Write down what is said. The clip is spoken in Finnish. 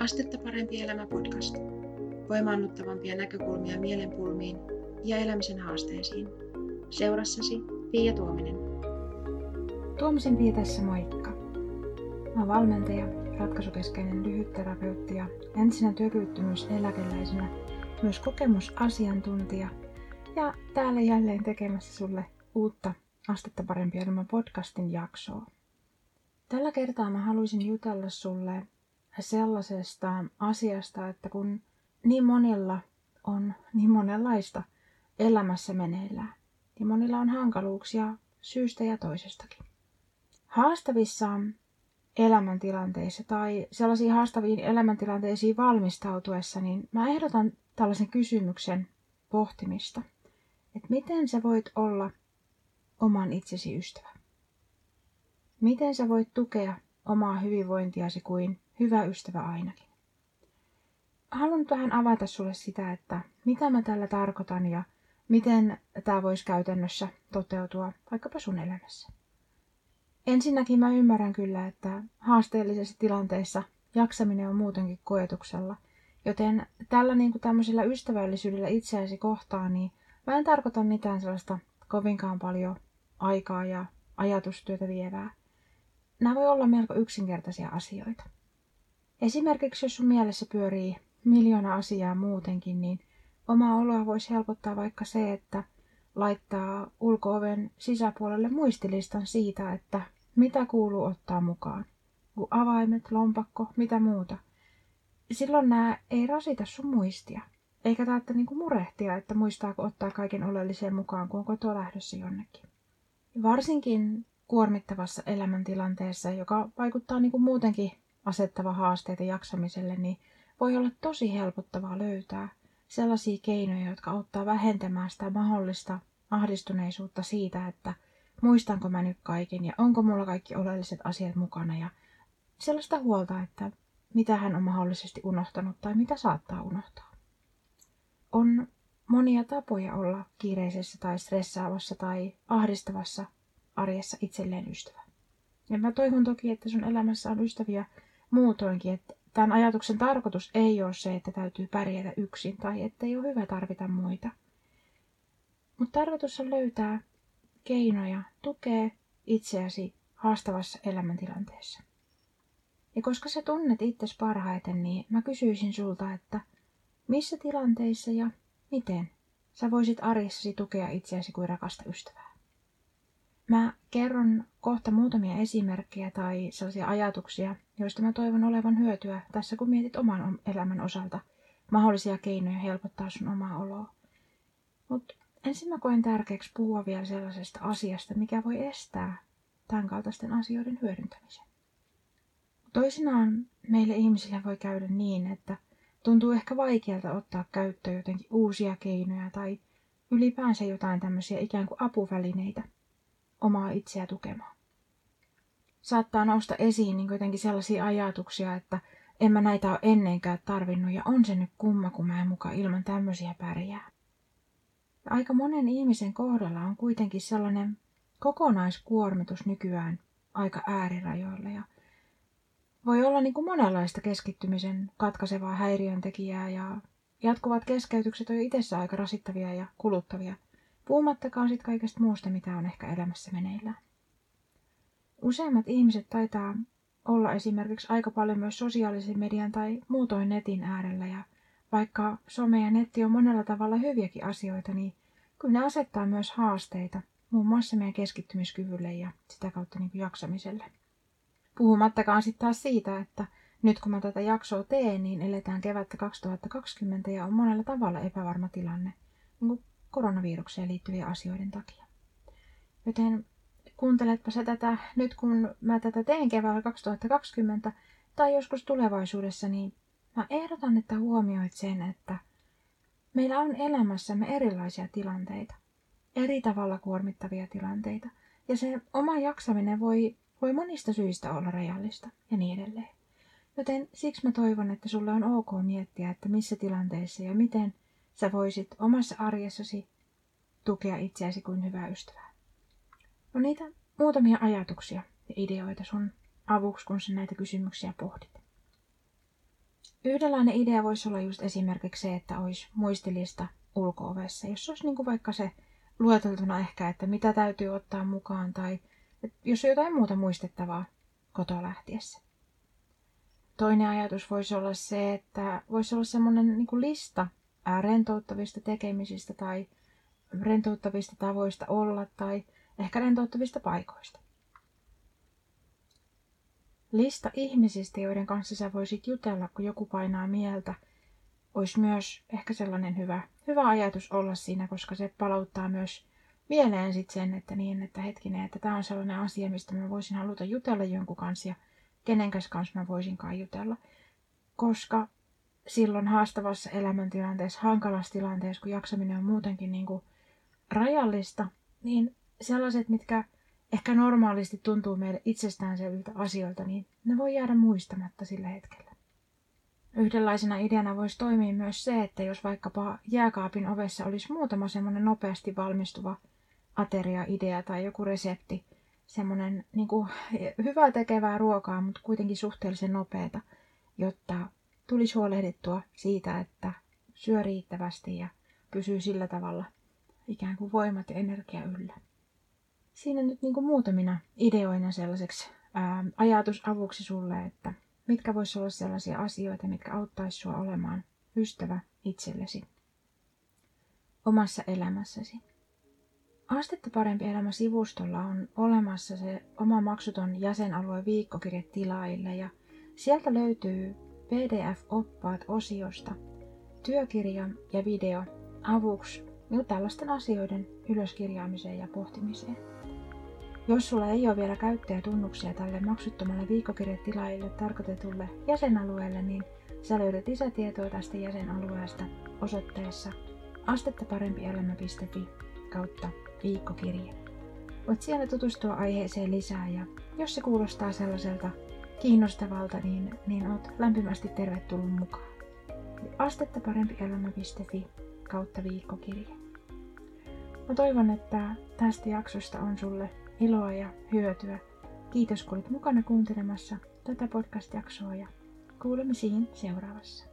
Astetta parempi elämä podcast. Voimaannuttavampia näkökulmia mielenpulmiin ja elämisen haasteisiin. Seurassasi Pia Tuominen. Tuomisen Pia tässä moikka. Oon valmentaja, ratkaisukeskeinen lyhytterapeutti ja entisenä työkyvyttömyyseläkeläisenä myös kokemusasiantuntija. Ja täällä jälleen tekemässä sulle uutta Astetta parempi elämä podcastin jaksoa. Tällä kertaa mä haluaisin jutella sulle sellaisesta asiasta, että kun niin monilla on niin monenlaista elämässä meneillään, niin monilla on hankaluuksia syystä ja toisestakin. Haastavissa elämäntilanteissa tai sellaisiin haastaviin elämäntilanteisiin valmistautuessa, niin mä ehdotan tällaisen kysymyksen pohtimista. Että miten sä voit olla oman itsesi ystävä? Miten sä voit tukea omaa hyvinvointiasi kuin hyvä ystävä ainakin? Haluan vähän avata sulle sitä, että mitä mä tällä tarkoitan ja miten tämä voisi käytännössä toteutua vaikkapa sun elämässä. Ensinnäkin mä ymmärrän kyllä, että haasteellisessa tilanteessa jaksaminen on muutenkin koetuksella, joten tällä niin kuin tämmöisellä ystävällisyydellä itseäsi kohtaan, niin mä en tarkoita mitään sellaista kovinkaan paljon aikaa ja ajatustyötä vievää nämä voi olla melko yksinkertaisia asioita. Esimerkiksi jos sun mielessä pyörii miljoona asiaa muutenkin, niin omaa oloa voisi helpottaa vaikka se, että laittaa ulkooven sisäpuolelle muistilistan siitä, että mitä kuuluu ottaa mukaan. Avaimet, lompakko, mitä muuta. Silloin nämä ei rasita sun muistia. Eikä tarvitse niinku murehtia, että muistaako ottaa kaiken oleellisen mukaan, kun on kotoa lähdössä jonnekin. Varsinkin kuormittavassa elämäntilanteessa, joka vaikuttaa niin kuin muutenkin asettava haasteita jaksamiselle, niin voi olla tosi helpottavaa löytää sellaisia keinoja, jotka auttaa vähentämään sitä mahdollista ahdistuneisuutta siitä, että muistanko mä nyt kaiken ja onko mulla kaikki oleelliset asiat mukana ja sellaista huolta, että mitä hän on mahdollisesti unohtanut tai mitä saattaa unohtaa. On monia tapoja olla kiireisessä tai stressaavassa tai ahdistavassa arjessa itselleen ystävä. Ja mä toivon toki, että sun elämässä on ystäviä muutoinkin, että tämän ajatuksen tarkoitus ei ole se, että täytyy pärjätä yksin tai että ei ole hyvä tarvita muita. Mutta tarkoitus on löytää keinoja tukea itseäsi haastavassa elämäntilanteessa. Ja koska sä tunnet itsesi parhaiten, niin mä kysyisin sulta, että missä tilanteissa ja miten sä voisit arjessasi tukea itseäsi kuin rakasta ystävää? Mä kerron kohta muutamia esimerkkejä tai sellaisia ajatuksia, joista mä toivon olevan hyötyä tässä, kun mietit oman elämän osalta mahdollisia keinoja helpottaa sun omaa oloa. Mutta ensin mä koen tärkeäksi puhua vielä sellaisesta asiasta, mikä voi estää tämän kaltaisten asioiden hyödyntämisen. Toisinaan meille ihmisille voi käydä niin, että tuntuu ehkä vaikealta ottaa käyttöön jotenkin uusia keinoja tai ylipäänsä jotain tämmöisiä ikään kuin apuvälineitä – omaa itseä tukemaan. Saattaa nousta esiin niin jotenkin sellaisia ajatuksia, että en mä näitä ole ennenkään tarvinnut ja on se nyt kumma, kun mä en mukaan ilman tämmöisiä pärjää. Ja aika monen ihmisen kohdalla on kuitenkin sellainen kokonaiskuormitus nykyään aika äärirajoilla ja voi olla niin kuin monenlaista keskittymisen katkaisevaa häiriöntekijää ja jatkuvat keskeytykset on jo itsessään aika rasittavia ja kuluttavia – Puhumattakaan sitten kaikesta muusta, mitä on ehkä elämässä meneillään. Useimmat ihmiset taitaa olla esimerkiksi aika paljon myös sosiaalisen median tai muutoin netin äärellä ja vaikka some ja netti on monella tavalla hyviäkin asioita, niin kyllä ne asettaa myös haasteita, muun muassa meidän keskittymiskyvylle ja sitä kautta niin kuin jaksamiselle. Puhumattakaan sitten taas siitä, että nyt kun mä tätä jaksoa teen, niin eletään kevättä 2020 ja on monella tavalla epävarma tilanne. Niin koronavirukseen liittyvien asioiden takia. Joten kuunteletpa sä tätä nyt, kun mä tätä teen keväällä 2020 tai joskus tulevaisuudessa, niin mä ehdotan, että huomioit sen, että meillä on elämässämme erilaisia tilanteita, eri tavalla kuormittavia tilanteita. Ja se oma jaksaminen voi, voi monista syistä olla rajallista ja niin edelleen. Joten siksi mä toivon, että sulle on ok miettiä, että missä tilanteessa ja miten sä voisit omassa arjessasi tukea itseäsi kuin hyvää ystävää. No niitä muutamia ajatuksia ja ideoita sun avuksi, kun sä näitä kysymyksiä pohdit. Yhdenlainen idea voisi olla just esimerkiksi se, että olisi muistilista ulkoovessa, jos olisi niin kuin vaikka se lueteltuna ehkä, että mitä täytyy ottaa mukaan tai jos on jotain muuta muistettavaa kotoa lähtiessä. Toinen ajatus voisi olla se, että voisi olla semmoinen niin lista rentouttavista tekemisistä tai rentouttavista tavoista olla tai ehkä rentouttavista paikoista. Lista ihmisistä, joiden kanssa sä voisit jutella, kun joku painaa mieltä, olisi myös ehkä sellainen hyvä, hyvä ajatus olla siinä, koska se palauttaa myös mieleen sit sen, että niin, että hetkinen, että tämä on sellainen asia, mistä mä voisin haluta jutella jonkun kanssa ja kenenkäs kanssa mä voisinkaan jutella. Koska silloin haastavassa elämäntilanteessa, hankalassa tilanteessa, kun jaksaminen on muutenkin niin kuin rajallista, niin sellaiset, mitkä ehkä normaalisti tuntuu meille itsestäänselviltä asioilta, niin ne voi jäädä muistamatta sillä hetkellä. Yhdenlaisena ideana voisi toimia myös se, että jos vaikkapa jääkaapin ovessa olisi muutama semmoinen nopeasti valmistuva ateria-idea tai joku resepti, semmoinen niin kuin, hyvää tekevää ruokaa, mutta kuitenkin suhteellisen nopeata, jotta tulisi huolehdittua siitä, että syö riittävästi ja pysyy sillä tavalla ikään kuin voimat ja energia yllä. Siinä nyt niin kuin muutamina ideoina sellaiseksi ää, ajatusavuksi sulle, että mitkä voisi olla sellaisia asioita, mitkä auttaisi sinua olemaan ystävä itsellesi omassa elämässäsi. Astetta parempi elämä sivustolla on olemassa se oma maksuton jäsenalue viikkokirje tilaille ja sieltä löytyy PDF-oppaat osiosta työkirja ja video avuksi niin tällaisten asioiden ylöskirjaamiseen ja pohtimiseen. Jos sulla ei ole vielä käyttäjätunnuksia tälle maksuttomalle viikkokirjatilaajille tarkoitetulle jäsenalueelle, niin sä löydät lisätietoa tästä jäsenalueesta osoitteessa astettaparempielämä.fi kautta viikkokirje. Voit siellä tutustua aiheeseen lisää ja jos se kuulostaa sellaiselta kiinnostavalta, niin, niin oot lämpimästi tervetullut mukaan. Astettaparempielämä.fi kautta viikkokirje. Mä toivon, että tästä jaksosta on sulle iloa ja hyötyä. Kiitos kun olit mukana kuuntelemassa tätä podcast-jaksoa ja kuulemisiin seuraavassa.